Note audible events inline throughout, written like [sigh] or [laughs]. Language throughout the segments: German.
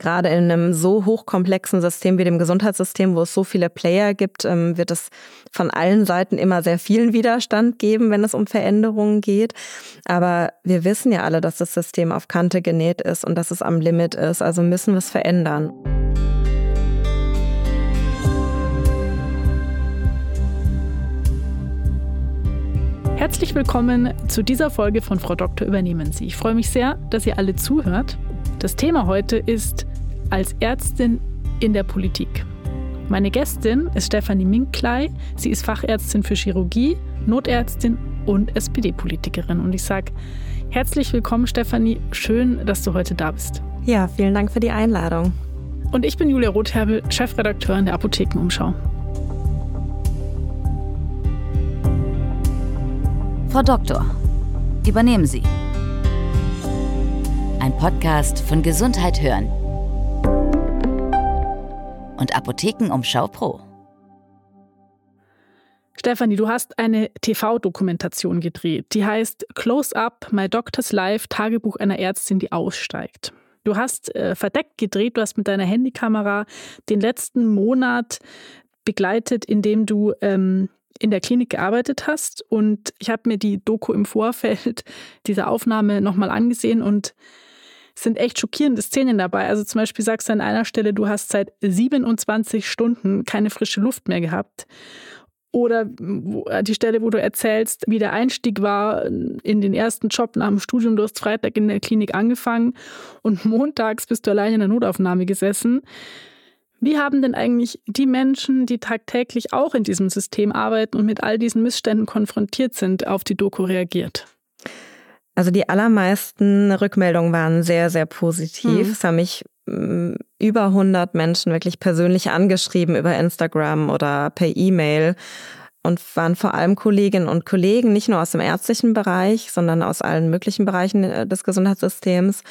gerade in einem so hochkomplexen System wie dem Gesundheitssystem, wo es so viele Player gibt, ähm, wird es von allen Seiten immer sehr vielen Widerstand geben, wenn es um Veränderungen geht. Aber wir wissen ja alle, dass das System auf Kante genäht ist und dass es am Limit ist. Also müssen wir es verändern. Herzlich willkommen zu dieser Folge von Frau Doktor übernehmen Sie. Ich freue mich sehr, dass ihr alle zuhört. Das Thema heute ist als Ärztin in der Politik. Meine Gästin ist Stefanie Minklei. Sie ist Fachärztin für Chirurgie, Notärztin und SPD-Politikerin. Und ich sage herzlich willkommen, Stefanie. Schön, dass du heute da bist. Ja, vielen Dank für die Einladung. Und ich bin Julia Rotherbel, Chefredakteurin der Apothekenumschau. Frau Doktor, übernehmen Sie. Ein Podcast von Gesundheit hören und Apothekenumschau Pro. Stefanie, du hast eine TV-Dokumentation gedreht, die heißt Close Up, My Doctor's Life, Tagebuch einer Ärztin, die aussteigt. Du hast äh, verdeckt gedreht, du hast mit deiner Handykamera den letzten Monat begleitet, indem du ähm, in der Klinik gearbeitet hast. Und ich habe mir die Doku im Vorfeld [laughs] dieser Aufnahme nochmal angesehen und sind echt schockierende Szenen dabei. Also zum Beispiel sagst du an einer Stelle, du hast seit 27 Stunden keine frische Luft mehr gehabt. Oder die Stelle, wo du erzählst, wie der Einstieg war in den ersten Job nach dem Studium. Du hast Freitag in der Klinik angefangen und [laughs] montags bist du allein in der Notaufnahme gesessen. Wie haben denn eigentlich die Menschen, die tagtäglich auch in diesem System arbeiten und mit all diesen Missständen konfrontiert sind, auf die Doku reagiert? Also die allermeisten Rückmeldungen waren sehr, sehr positiv. Mhm. Es haben mich mm, über 100 Menschen wirklich persönlich angeschrieben über Instagram oder per E-Mail und waren vor allem Kolleginnen und Kollegen, nicht nur aus dem ärztlichen Bereich, sondern aus allen möglichen Bereichen äh, des Gesundheitssystems.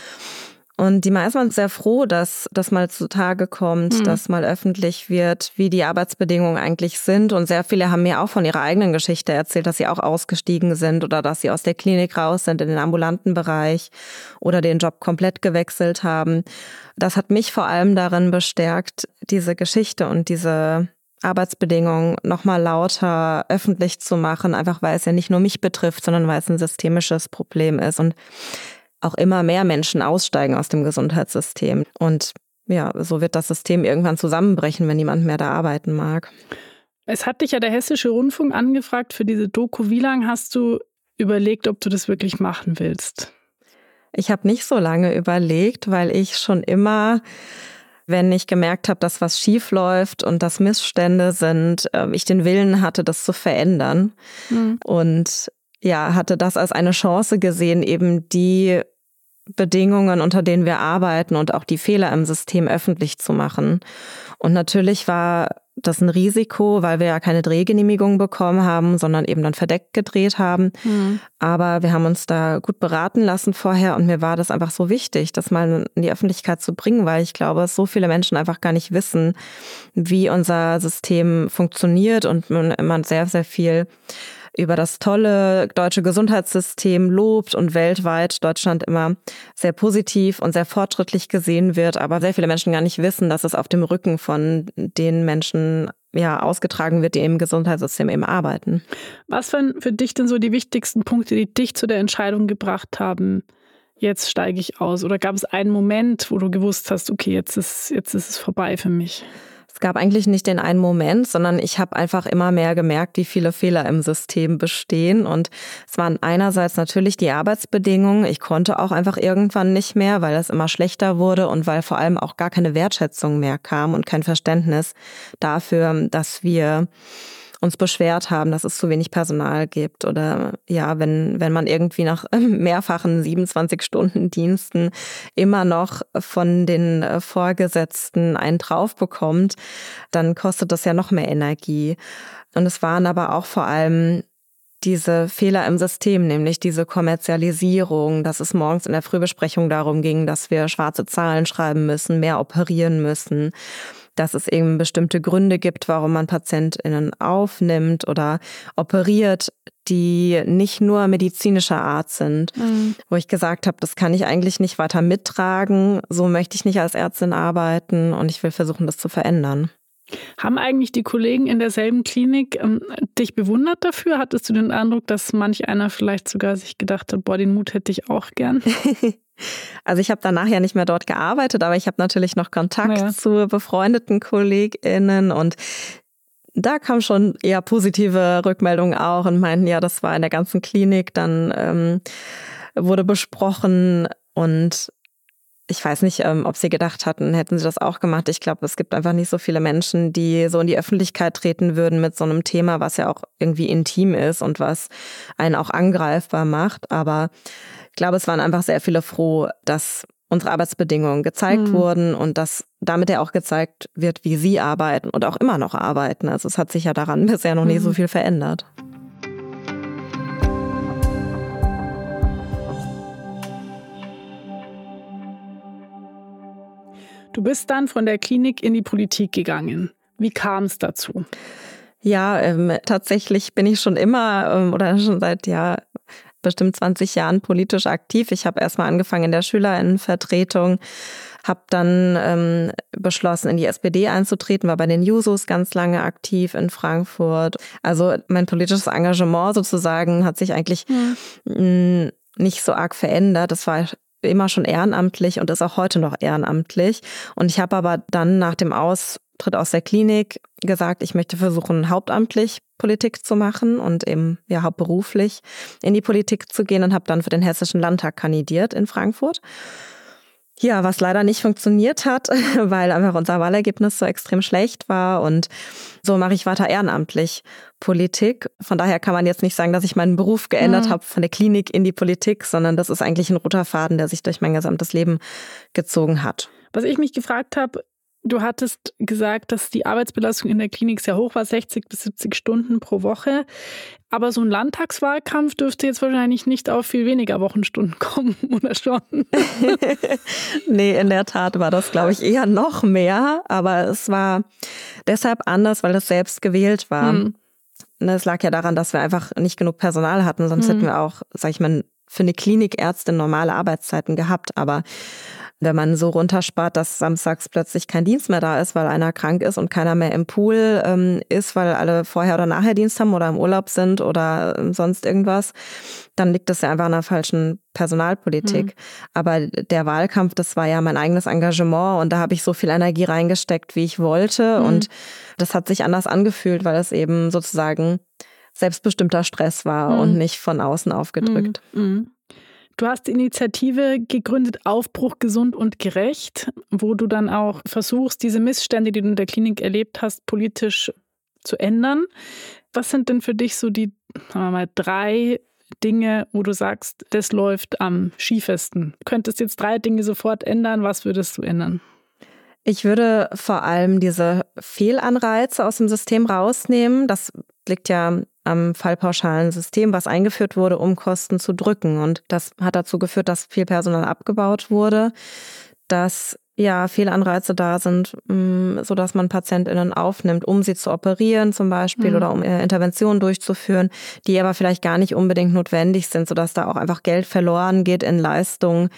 Und die meisten waren sehr froh, dass das mal zutage kommt, mhm. dass mal öffentlich wird, wie die Arbeitsbedingungen eigentlich sind. Und sehr viele haben mir auch von ihrer eigenen Geschichte erzählt, dass sie auch ausgestiegen sind oder dass sie aus der Klinik raus sind in den ambulanten Bereich oder den Job komplett gewechselt haben. Das hat mich vor allem darin bestärkt, diese Geschichte und diese Arbeitsbedingungen nochmal lauter öffentlich zu machen, einfach weil es ja nicht nur mich betrifft, sondern weil es ein systemisches Problem ist. Und auch immer mehr Menschen aussteigen aus dem Gesundheitssystem. Und ja, so wird das System irgendwann zusammenbrechen, wenn niemand mehr da arbeiten mag. Es hat dich ja der Hessische Rundfunk angefragt für diese Doku. Wie lange hast du überlegt, ob du das wirklich machen willst? Ich habe nicht so lange überlegt, weil ich schon immer, wenn ich gemerkt habe, dass was schief läuft und dass Missstände sind, ähm, ich den Willen hatte, das zu verändern. Mhm. Und ja, hatte das als eine Chance gesehen, eben die Bedingungen, unter denen wir arbeiten und auch die Fehler im System öffentlich zu machen. Und natürlich war das ein Risiko, weil wir ja keine Drehgenehmigung bekommen haben, sondern eben dann verdeckt gedreht haben. Mhm. Aber wir haben uns da gut beraten lassen vorher und mir war das einfach so wichtig, das mal in die Öffentlichkeit zu bringen, weil ich glaube, so viele Menschen einfach gar nicht wissen, wie unser System funktioniert und man immer sehr, sehr viel über das tolle deutsche Gesundheitssystem lobt und weltweit Deutschland immer sehr positiv und sehr fortschrittlich gesehen wird, aber sehr viele Menschen gar nicht wissen, dass es auf dem Rücken von den Menschen ja ausgetragen wird, die im Gesundheitssystem eben arbeiten. Was waren für dich denn so die wichtigsten Punkte, die dich zu der Entscheidung gebracht haben? Jetzt steige ich aus. Oder gab es einen Moment, wo du gewusst hast, okay, jetzt ist, jetzt ist es vorbei für mich? Es gab eigentlich nicht den einen Moment, sondern ich habe einfach immer mehr gemerkt, wie viele Fehler im System bestehen. Und es waren einerseits natürlich die Arbeitsbedingungen. Ich konnte auch einfach irgendwann nicht mehr, weil es immer schlechter wurde und weil vor allem auch gar keine Wertschätzung mehr kam und kein Verständnis dafür, dass wir uns beschwert haben, dass es zu wenig Personal gibt oder ja, wenn, wenn man irgendwie nach [laughs] mehrfachen 27 Stunden Diensten immer noch von den äh, Vorgesetzten einen drauf bekommt, dann kostet das ja noch mehr Energie. Und es waren aber auch vor allem diese Fehler im System, nämlich diese Kommerzialisierung, dass es morgens in der Frühbesprechung darum ging, dass wir schwarze Zahlen schreiben müssen, mehr operieren müssen, dass es eben bestimmte Gründe gibt, warum man PatientInnen aufnimmt oder operiert, die nicht nur medizinischer Art sind, mhm. wo ich gesagt habe, das kann ich eigentlich nicht weiter mittragen, so möchte ich nicht als Ärztin arbeiten und ich will versuchen, das zu verändern. Haben eigentlich die Kollegen in derselben Klinik ähm, dich bewundert dafür? Hattest du den Eindruck, dass manch einer vielleicht sogar sich gedacht hat, boah, den Mut hätte ich auch gern? [laughs] also ich habe danach ja nicht mehr dort gearbeitet, aber ich habe natürlich noch Kontakt ja. zu befreundeten KollegInnen und da kam schon eher positive Rückmeldungen auch und meinten, ja, das war in der ganzen Klinik, dann ähm, wurde besprochen und ich weiß nicht, ähm, ob sie gedacht hatten, hätten sie das auch gemacht. Ich glaube, es gibt einfach nicht so viele Menschen, die so in die Öffentlichkeit treten würden mit so einem Thema, was ja auch irgendwie intim ist und was einen auch angreifbar macht. Aber ich glaube, es waren einfach sehr viele froh, dass unsere Arbeitsbedingungen gezeigt mhm. wurden und dass damit ja auch gezeigt wird, wie sie arbeiten und auch immer noch arbeiten. Also es hat sich ja daran [laughs] bisher noch nie so mhm. viel verändert. Du bist dann von der Klinik in die Politik gegangen. Wie kam es dazu? Ja, ähm, tatsächlich bin ich schon immer ähm, oder schon seit ja bestimmt 20 Jahren politisch aktiv. Ich habe erstmal angefangen in der Schülerinnenvertretung, habe dann ähm, beschlossen, in die SPD einzutreten, war bei den Jusos ganz lange aktiv in Frankfurt. Also mein politisches Engagement sozusagen hat sich eigentlich mhm. nicht so arg verändert. Das war immer schon ehrenamtlich und ist auch heute noch ehrenamtlich. Und ich habe aber dann nach dem Austritt aus der Klinik gesagt, ich möchte versuchen, hauptamtlich Politik zu machen und eben ja hauptberuflich in die Politik zu gehen und habe dann für den Hessischen Landtag kandidiert in Frankfurt. Ja, was leider nicht funktioniert hat, [laughs] weil einfach unser Wahlergebnis so extrem schlecht war und so mache ich weiter ehrenamtlich Politik. Von daher kann man jetzt nicht sagen, dass ich meinen Beruf geändert mhm. habe von der Klinik in die Politik, sondern das ist eigentlich ein roter Faden, der sich durch mein gesamtes Leben gezogen hat. Was ich mich gefragt habe, Du hattest gesagt, dass die Arbeitsbelastung in der Klinik sehr hoch war, 60 bis 70 Stunden pro Woche. Aber so ein Landtagswahlkampf dürfte jetzt wahrscheinlich nicht auf viel weniger Wochenstunden [laughs] kommen, oder schon? [laughs] nee, in der Tat war das, glaube ich, eher noch mehr. Aber es war deshalb anders, weil das selbst gewählt war. Hm. Es lag ja daran, dass wir einfach nicht genug Personal hatten, sonst hm. hätten wir auch, sag ich mal, für eine Klinikärztin normale Arbeitszeiten gehabt. Aber wenn man so runterspart, dass samstags plötzlich kein Dienst mehr da ist, weil einer krank ist und keiner mehr im Pool ähm, ist, weil alle vorher oder nachher Dienst haben oder im Urlaub sind oder ähm, sonst irgendwas, dann liegt das ja einfach an der falschen Personalpolitik. Mhm. Aber der Wahlkampf, das war ja mein eigenes Engagement und da habe ich so viel Energie reingesteckt, wie ich wollte. Mhm. Und das hat sich anders angefühlt, weil es eben sozusagen selbstbestimmter Stress war mhm. und nicht von außen aufgedrückt. Mhm. Du hast die Initiative gegründet Aufbruch gesund und gerecht, wo du dann auch versuchst, diese Missstände, die du in der Klinik erlebt hast, politisch zu ändern. Was sind denn für dich so die, mal, drei Dinge, wo du sagst, das läuft am schiefesten? Du könntest jetzt drei Dinge sofort ändern, was würdest du ändern? Ich würde vor allem diese Fehlanreize aus dem System rausnehmen. Das liegt ja am fallpauschalen System, was eingeführt wurde, um Kosten zu drücken. Und das hat dazu geführt, dass viel Personal abgebaut wurde, dass ja Fehlanreize da sind, mm, so dass man PatientInnen aufnimmt, um sie zu operieren zum Beispiel mhm. oder um äh, Interventionen durchzuführen, die aber vielleicht gar nicht unbedingt notwendig sind, so dass da auch einfach Geld verloren geht in Leistungen,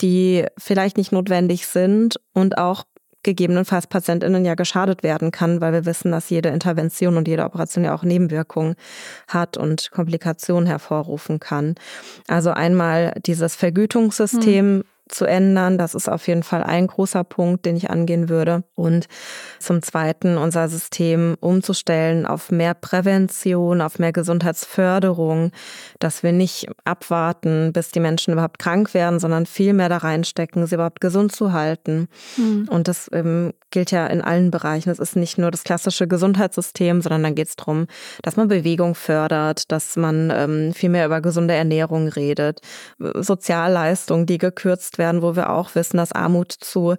die vielleicht nicht notwendig sind und auch gegebenenfalls PatientInnen ja geschadet werden kann, weil wir wissen, dass jede Intervention und jede Operation ja auch Nebenwirkungen hat und Komplikationen hervorrufen kann. Also einmal dieses Vergütungssystem, hm zu ändern. Das ist auf jeden Fall ein großer Punkt, den ich angehen würde. Und zum Zweiten unser System umzustellen auf mehr Prävention, auf mehr Gesundheitsförderung, dass wir nicht abwarten, bis die Menschen überhaupt krank werden, sondern viel mehr da reinstecken, sie überhaupt gesund zu halten. Mhm. Und das ähm, gilt ja in allen Bereichen. Es ist nicht nur das klassische Gesundheitssystem, sondern dann geht es darum, dass man Bewegung fördert, dass man ähm, viel mehr über gesunde Ernährung redet, Sozialleistungen, die gekürzt werden, wo wir auch wissen, dass Armut zu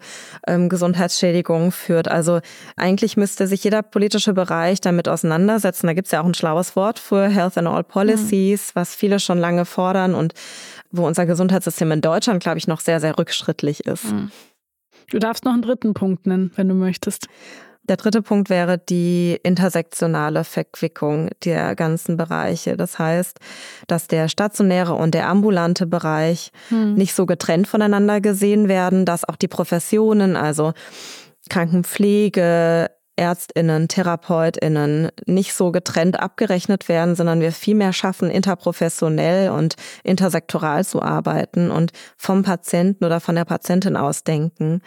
ähm, Gesundheitsschädigungen führt. Also eigentlich müsste sich jeder politische Bereich damit auseinandersetzen. Da gibt es ja auch ein schlaues Wort für Health and All Policies, mhm. was viele schon lange fordern und wo unser Gesundheitssystem in Deutschland, glaube ich, noch sehr, sehr rückschrittlich ist. Mhm. Du darfst noch einen dritten Punkt nennen, wenn du möchtest. Der dritte Punkt wäre die intersektionale Verquickung der ganzen Bereiche. Das heißt, dass der stationäre und der ambulante Bereich hm. nicht so getrennt voneinander gesehen werden, dass auch die Professionen, also Krankenpflege, Ärztinnen, Therapeutinnen nicht so getrennt abgerechnet werden, sondern wir viel mehr schaffen, interprofessionell und intersektoral zu arbeiten und vom Patienten oder von der Patientin ausdenken.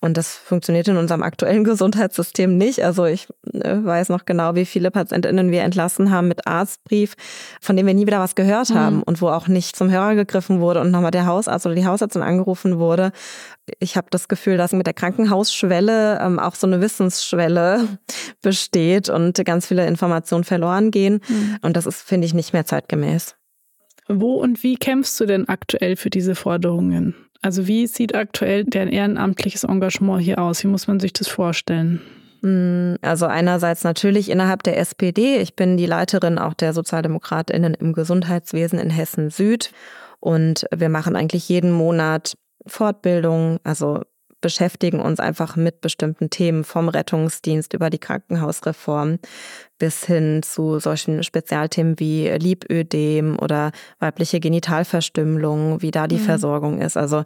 Und das funktioniert in unserem aktuellen [laughs] Gesundheitssystem nicht. Also ich äh, weiß noch genau, wie viele PatientInnen wir entlassen haben mit Arztbrief, von dem wir nie wieder was gehört mhm. haben und wo auch nicht zum Hörer gegriffen wurde und nochmal der Hausarzt oder die Hausärztin angerufen wurde. Ich habe das Gefühl, dass mit der Krankenhausschwelle ähm, auch so eine Wissensschwelle [laughs] besteht und ganz viele Informationen verloren gehen. Mhm. Und das ist, finde ich, nicht mehr zeitgemäß. Wo und wie kämpfst du denn aktuell für diese Forderungen? Also wie sieht aktuell dein ehrenamtliches Engagement hier aus? Wie muss man sich das vorstellen? Hm, also einerseits natürlich innerhalb der SPD. Ich bin die Leiterin auch der Sozialdemokratinnen im Gesundheitswesen in Hessen Süd. Und wir machen eigentlich jeden Monat Fortbildung, also beschäftigen uns einfach mit bestimmten Themen vom Rettungsdienst über die Krankenhausreform bis hin zu solchen Spezialthemen wie Liebödem oder weibliche Genitalverstümmelung, wie da die mhm. Versorgung ist. Also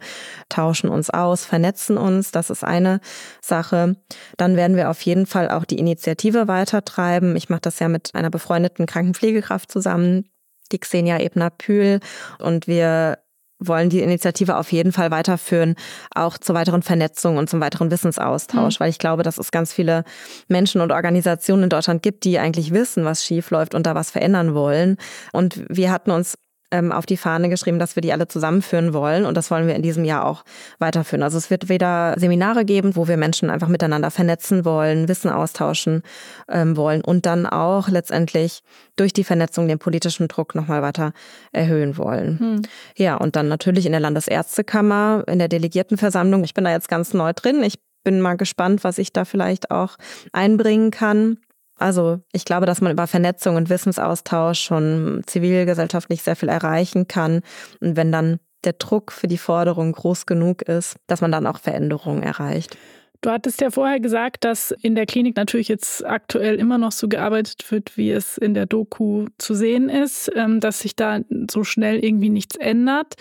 tauschen uns aus, vernetzen uns, das ist eine Sache. Dann werden wir auf jeden Fall auch die Initiative weitertreiben. Ich mache das ja mit einer befreundeten Krankenpflegekraft zusammen, die Xenia Ebner-Pühl. Und wir wollen die Initiative auf jeden Fall weiterführen, auch zur weiteren Vernetzung und zum weiteren Wissensaustausch, mhm. weil ich glaube, dass es ganz viele Menschen und Organisationen in Deutschland gibt, die eigentlich wissen, was schief läuft und da was verändern wollen. Und wir hatten uns ähm, auf die Fahne geschrieben, dass wir die alle zusammenführen wollen. Und das wollen wir in diesem Jahr auch weiterführen. Also es wird wieder Seminare geben, wo wir Menschen einfach miteinander vernetzen wollen, Wissen austauschen ähm, wollen und dann auch letztendlich durch die Vernetzung den politischen Druck nochmal weiter erhöhen wollen. Hm. Ja, und dann natürlich in der Landesärztekammer, in der Delegiertenversammlung. Ich bin da jetzt ganz neu drin. Ich bin mal gespannt, was ich da vielleicht auch einbringen kann. Also ich glaube, dass man über Vernetzung und Wissensaustausch schon zivilgesellschaftlich sehr viel erreichen kann. Und wenn dann der Druck für die Forderung groß genug ist, dass man dann auch Veränderungen erreicht. Du hattest ja vorher gesagt, dass in der Klinik natürlich jetzt aktuell immer noch so gearbeitet wird, wie es in der Doku zu sehen ist, ähm, dass sich da so schnell irgendwie nichts ändert.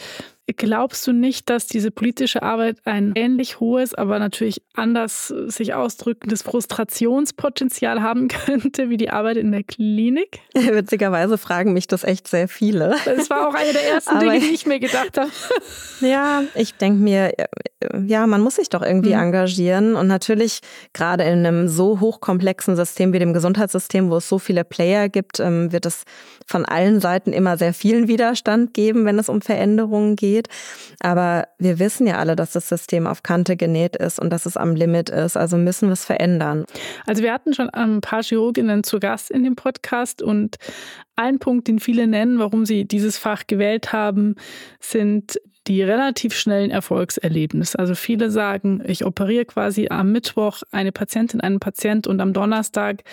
Glaubst du nicht, dass diese politische Arbeit ein ähnlich hohes, aber natürlich anders sich ausdrückendes Frustrationspotenzial haben [laughs] könnte wie die Arbeit in der Klinik? [laughs] Witzigerweise fragen mich das echt sehr viele. Das war auch eine der ersten Dinge, die ich mir gedacht habe. [laughs] Ja, ich denke mir, ja, man muss sich doch irgendwie mhm. engagieren. Und natürlich gerade in einem so hochkomplexen System wie dem Gesundheitssystem, wo es so viele Player gibt, ähm, wird es von allen Seiten immer sehr vielen Widerstand geben, wenn es um Veränderungen geht. Aber wir wissen ja alle, dass das System auf Kante genäht ist und dass es am Limit ist. Also müssen wir es verändern. Also wir hatten schon ein paar Chirurginnen zu Gast in dem Podcast und ein Punkt, den viele nennen, warum sie dieses Fach gewählt haben, sind die relativ schnellen Erfolgserlebnisse. Also viele sagen, ich operiere quasi am Mittwoch eine Patientin, einen Patient und am Donnerstag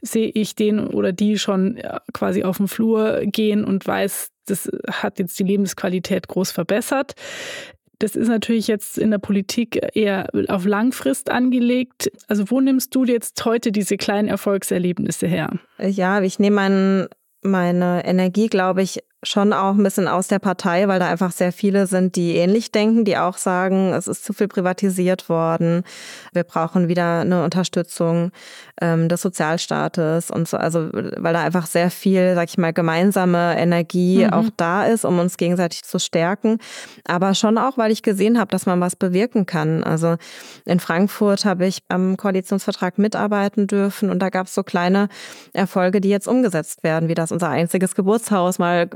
sehe ich den oder die schon quasi auf dem Flur gehen und weiß, das hat jetzt die Lebensqualität groß verbessert. Das ist natürlich jetzt in der Politik eher auf Langfrist angelegt. Also wo nimmst du jetzt heute diese kleinen Erfolgserlebnisse her? Ja, ich nehme meinen meine Energie, glaube ich, schon auch ein bisschen aus der Partei, weil da einfach sehr viele sind, die ähnlich denken, die auch sagen, es ist zu viel privatisiert worden, wir brauchen wieder eine Unterstützung ähm, des Sozialstaates und so, also weil da einfach sehr viel, sag ich mal, gemeinsame Energie mhm. auch da ist, um uns gegenseitig zu stärken, aber schon auch, weil ich gesehen habe, dass man was bewirken kann. Also in Frankfurt habe ich am Koalitionsvertrag mitarbeiten dürfen und da gab es so kleine Erfolge, die jetzt umgesetzt werden, wie das unser einziges Geburtshaus mal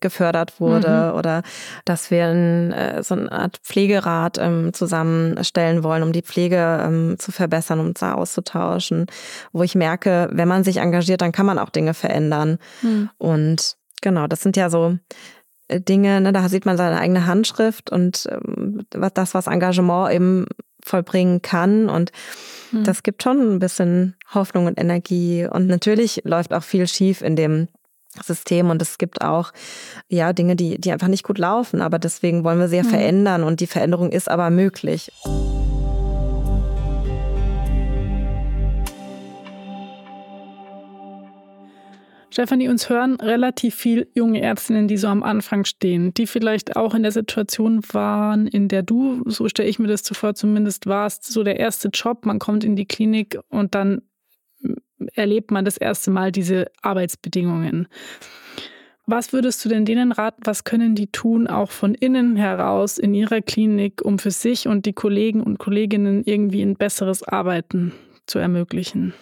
gefördert wurde mhm. oder dass wir ein, äh, so eine Art Pflegerat ähm, zusammenstellen wollen, um die Pflege ähm, zu verbessern, um uns da auszutauschen, wo ich merke, wenn man sich engagiert, dann kann man auch Dinge verändern. Mhm. Und genau, das sind ja so äh, Dinge, ne, da sieht man seine eigene Handschrift und ähm, das, was Engagement eben vollbringen kann. Und mhm. das gibt schon ein bisschen Hoffnung und Energie. Und natürlich läuft auch viel schief in dem System und es gibt auch ja Dinge, die, die einfach nicht gut laufen, aber deswegen wollen wir sehr ja mhm. verändern und die Veränderung ist aber möglich. Stefanie, uns hören relativ viel junge Ärztinnen, die so am Anfang stehen, die vielleicht auch in der Situation waren, in der du, so stelle ich mir das zuvor zumindest warst, so der erste Job, man kommt in die Klinik und dann erlebt man das erste Mal diese Arbeitsbedingungen. Was würdest du denn denen raten, was können die tun, auch von innen heraus in ihrer Klinik, um für sich und die Kollegen und Kolleginnen irgendwie ein besseres Arbeiten zu ermöglichen?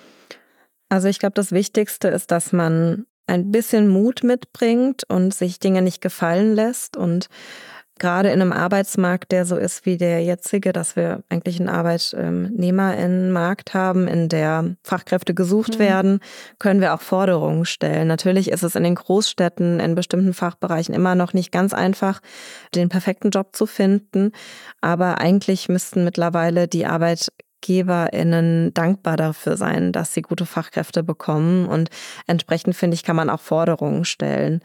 Also ich glaube, das Wichtigste ist, dass man ein bisschen Mut mitbringt und sich Dinge nicht gefallen lässt und gerade in einem Arbeitsmarkt, der so ist wie der jetzige, dass wir eigentlich einen Arbeitnehmerinnenmarkt haben, in der Fachkräfte gesucht mhm. werden, können wir auch Forderungen stellen. Natürlich ist es in den Großstädten in bestimmten Fachbereichen immer noch nicht ganz einfach, den perfekten Job zu finden, aber eigentlich müssten mittlerweile die Arbeit ArbeitgeberInnen dankbar dafür sein, dass sie gute Fachkräfte bekommen. Und entsprechend, finde ich, kann man auch Forderungen stellen.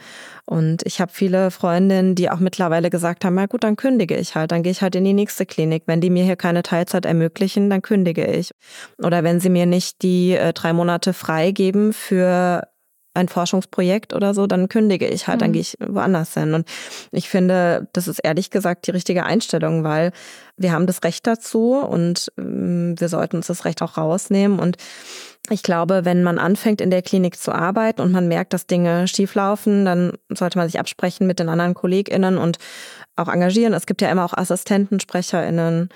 Und ich habe viele Freundinnen, die auch mittlerweile gesagt haben, na gut, dann kündige ich halt, dann gehe ich halt in die nächste Klinik. Wenn die mir hier keine Teilzeit ermöglichen, dann kündige ich. Oder wenn sie mir nicht die äh, drei Monate freigeben für ein Forschungsprojekt oder so, dann kündige ich halt, mhm. dann gehe ich woanders hin. Und ich finde, das ist ehrlich gesagt die richtige Einstellung, weil wir haben das Recht dazu und ähm, wir sollten uns das Recht auch rausnehmen. Und ich glaube, wenn man anfängt, in der Klinik zu arbeiten und man merkt, dass Dinge schieflaufen, dann sollte man sich absprechen mit den anderen KollegInnen und auch engagieren. Es gibt ja immer auch Assistenten, SprecherInnen,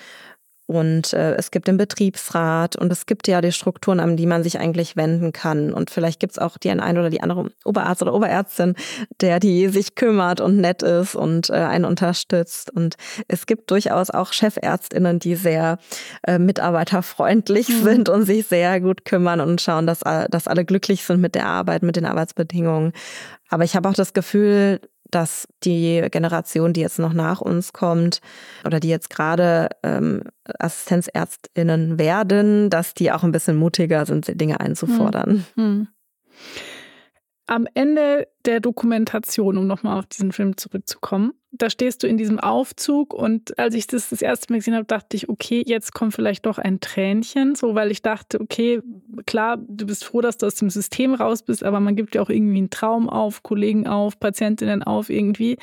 und äh, es gibt den Betriebsrat und es gibt ja die Strukturen, an die man sich eigentlich wenden kann. Und vielleicht gibt es auch die ein oder die andere Oberarzt oder Oberärztin, der die sich kümmert und nett ist und äh, einen unterstützt. Und es gibt durchaus auch Chefärztinnen, die sehr äh, mitarbeiterfreundlich mhm. sind und sich sehr gut kümmern und schauen, dass, dass alle glücklich sind mit der Arbeit, mit den Arbeitsbedingungen. Aber ich habe auch das Gefühl, dass die Generation, die jetzt noch nach uns kommt oder die jetzt gerade ähm, Assistenzärztinnen werden, dass die auch ein bisschen mutiger sind, Dinge einzufordern. Hm. Hm. Am Ende der Dokumentation, um nochmal auf diesen Film zurückzukommen, da stehst du in diesem Aufzug und als ich das das erste Mal gesehen habe, dachte ich, okay, jetzt kommt vielleicht doch ein Tränchen, so weil ich dachte, okay, klar, du bist froh, dass du aus dem System raus bist, aber man gibt ja auch irgendwie einen Traum auf, Kollegen auf, Patientinnen auf irgendwie.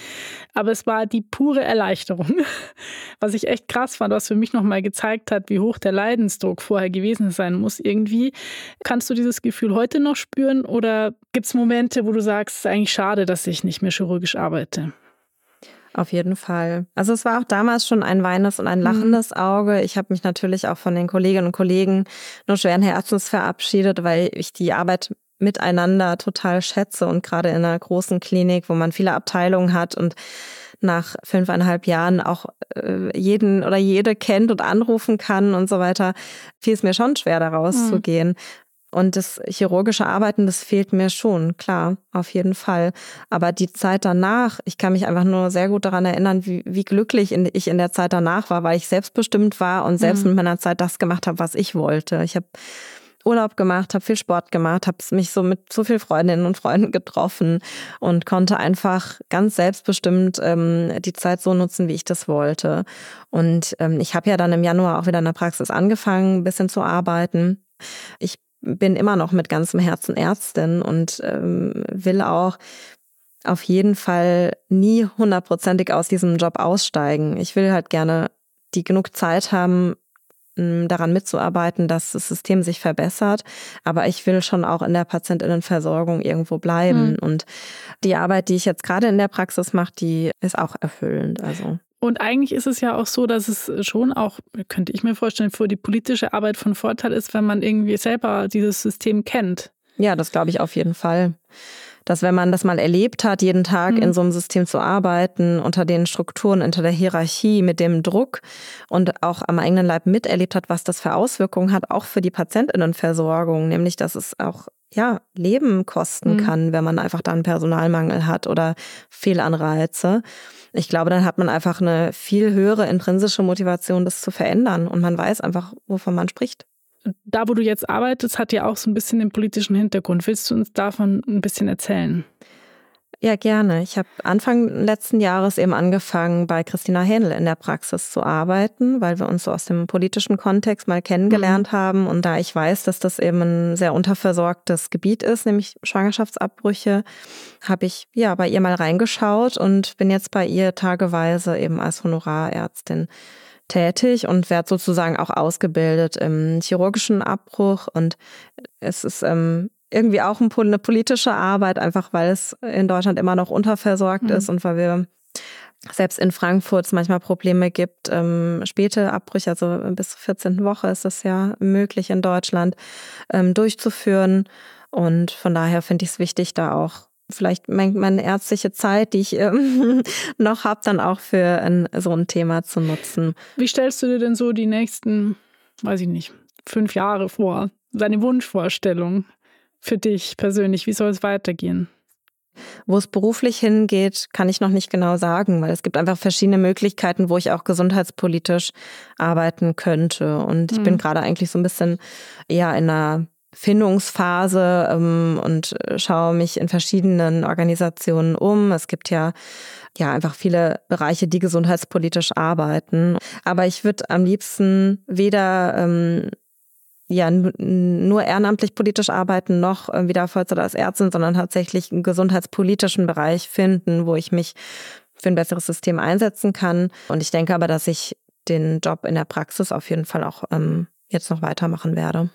Aber es war die pure Erleichterung, [laughs] was ich echt krass fand, was für mich nochmal gezeigt hat, wie hoch der Leidensdruck vorher gewesen sein muss irgendwie. Kannst du dieses Gefühl heute noch spüren oder gibt es Momente, wo du sagst, es ist eigentlich schade, dass ich nicht mehr chirurgisch arbeite? Auf jeden Fall. Also es war auch damals schon ein weinendes und ein mhm. lachendes Auge. Ich habe mich natürlich auch von den Kolleginnen und Kollegen nur schweren Herzens verabschiedet, weil ich die Arbeit miteinander total schätze und gerade in einer großen Klinik, wo man viele Abteilungen hat und nach fünfeinhalb Jahren auch äh, jeden oder jede kennt und anrufen kann und so weiter, fiel es mir schon schwer, da rauszugehen. Mhm. Und das chirurgische Arbeiten, das fehlt mir schon, klar, auf jeden Fall. Aber die Zeit danach, ich kann mich einfach nur sehr gut daran erinnern, wie, wie glücklich ich in der Zeit danach war, weil ich selbstbestimmt war und selbst mhm. mit meiner Zeit das gemacht habe, was ich wollte. Ich habe Urlaub gemacht, habe viel Sport gemacht, habe mich so mit so vielen Freundinnen und Freunden getroffen und konnte einfach ganz selbstbestimmt ähm, die Zeit so nutzen, wie ich das wollte. Und ähm, ich habe ja dann im Januar auch wieder in der Praxis angefangen, ein bisschen zu arbeiten. Ich bin immer noch mit ganzem Herzen Ärztin und ähm, will auch auf jeden Fall nie hundertprozentig aus diesem Job aussteigen. Ich will halt gerne die genug Zeit haben, daran mitzuarbeiten, dass das System sich verbessert. Aber ich will schon auch in der Patientinnenversorgung irgendwo bleiben. Mhm. Und die Arbeit, die ich jetzt gerade in der Praxis mache, die ist auch erfüllend. Also. Und eigentlich ist es ja auch so, dass es schon auch, könnte ich mir vorstellen, für die politische Arbeit von Vorteil ist, wenn man irgendwie selber dieses System kennt. Ja, das glaube ich auf jeden Fall. Dass wenn man das mal erlebt hat, jeden Tag mhm. in so einem System zu arbeiten, unter den Strukturen, unter der Hierarchie, mit dem Druck und auch am eigenen Leib miterlebt hat, was das für Auswirkungen hat, auch für die Patientinnenversorgung, nämlich dass es auch ja, Leben kosten mhm. kann, wenn man einfach dann Personalmangel hat oder Fehlanreize. Ich glaube, dann hat man einfach eine viel höhere intrinsische Motivation, das zu verändern und man weiß einfach, wovon man spricht. Da, wo du jetzt arbeitest, hat ja auch so ein bisschen den politischen Hintergrund. Willst du uns davon ein bisschen erzählen? Ja, gerne. Ich habe Anfang letzten Jahres eben angefangen, bei Christina Hähnel in der Praxis zu arbeiten, weil wir uns so aus dem politischen Kontext mal kennengelernt mhm. haben. Und da ich weiß, dass das eben ein sehr unterversorgtes Gebiet ist, nämlich Schwangerschaftsabbrüche, habe ich ja bei ihr mal reingeschaut und bin jetzt bei ihr tageweise eben als Honorarärztin tätig und werde sozusagen auch ausgebildet im chirurgischen Abbruch. Und es ist ähm, irgendwie auch eine politische Arbeit, einfach weil es in Deutschland immer noch unterversorgt mhm. ist und weil wir selbst in Frankfurt es manchmal Probleme gibt, ähm, späte Abbrüche, also bis zur 14. Woche ist es ja möglich in Deutschland ähm, durchzuführen. Und von daher finde ich es wichtig, da auch vielleicht meine ärztliche Zeit, die ich ähm, [laughs] noch habe, dann auch für ein, so ein Thema zu nutzen. Wie stellst du dir denn so die nächsten, weiß ich nicht, fünf Jahre vor? Deine Wunschvorstellung für dich persönlich? Wie soll es weitergehen? Wo es beruflich hingeht, kann ich noch nicht genau sagen, weil es gibt einfach verschiedene Möglichkeiten, wo ich auch gesundheitspolitisch arbeiten könnte. Und ich mhm. bin gerade eigentlich so ein bisschen eher in einer Findungsphase ähm, und schaue mich in verschiedenen Organisationen um. Es gibt ja ja einfach viele Bereiche, die gesundheitspolitisch arbeiten. Aber ich würde am liebsten weder ähm, ja nur ehrenamtlich politisch arbeiten, noch wieder Vollzeit als Ärztin, sondern tatsächlich einen gesundheitspolitischen Bereich finden, wo ich mich für ein besseres System einsetzen kann. Und ich denke aber, dass ich den Job in der Praxis auf jeden Fall auch ähm, jetzt noch weitermachen werde.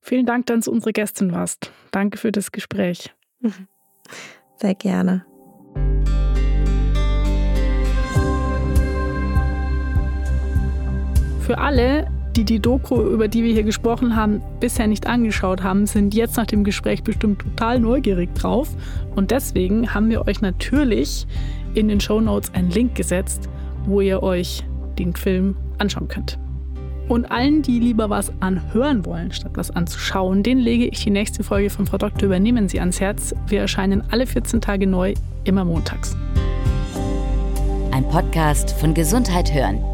Vielen Dank, dass du unsere Gästin warst. Danke für das Gespräch. [laughs] Sehr gerne. Für alle, die die Doku, über die wir hier gesprochen haben, bisher nicht angeschaut haben, sind jetzt nach dem Gespräch bestimmt total neugierig drauf. Und deswegen haben wir euch natürlich in den Show Notes einen Link gesetzt, wo ihr euch den Film anschauen könnt. Und allen, die lieber was anhören wollen, statt was anzuschauen, den lege ich die nächste Folge von Frau Doktor übernehmen Sie ans Herz. Wir erscheinen alle 14 Tage neu, immer montags. Ein Podcast von Gesundheit hören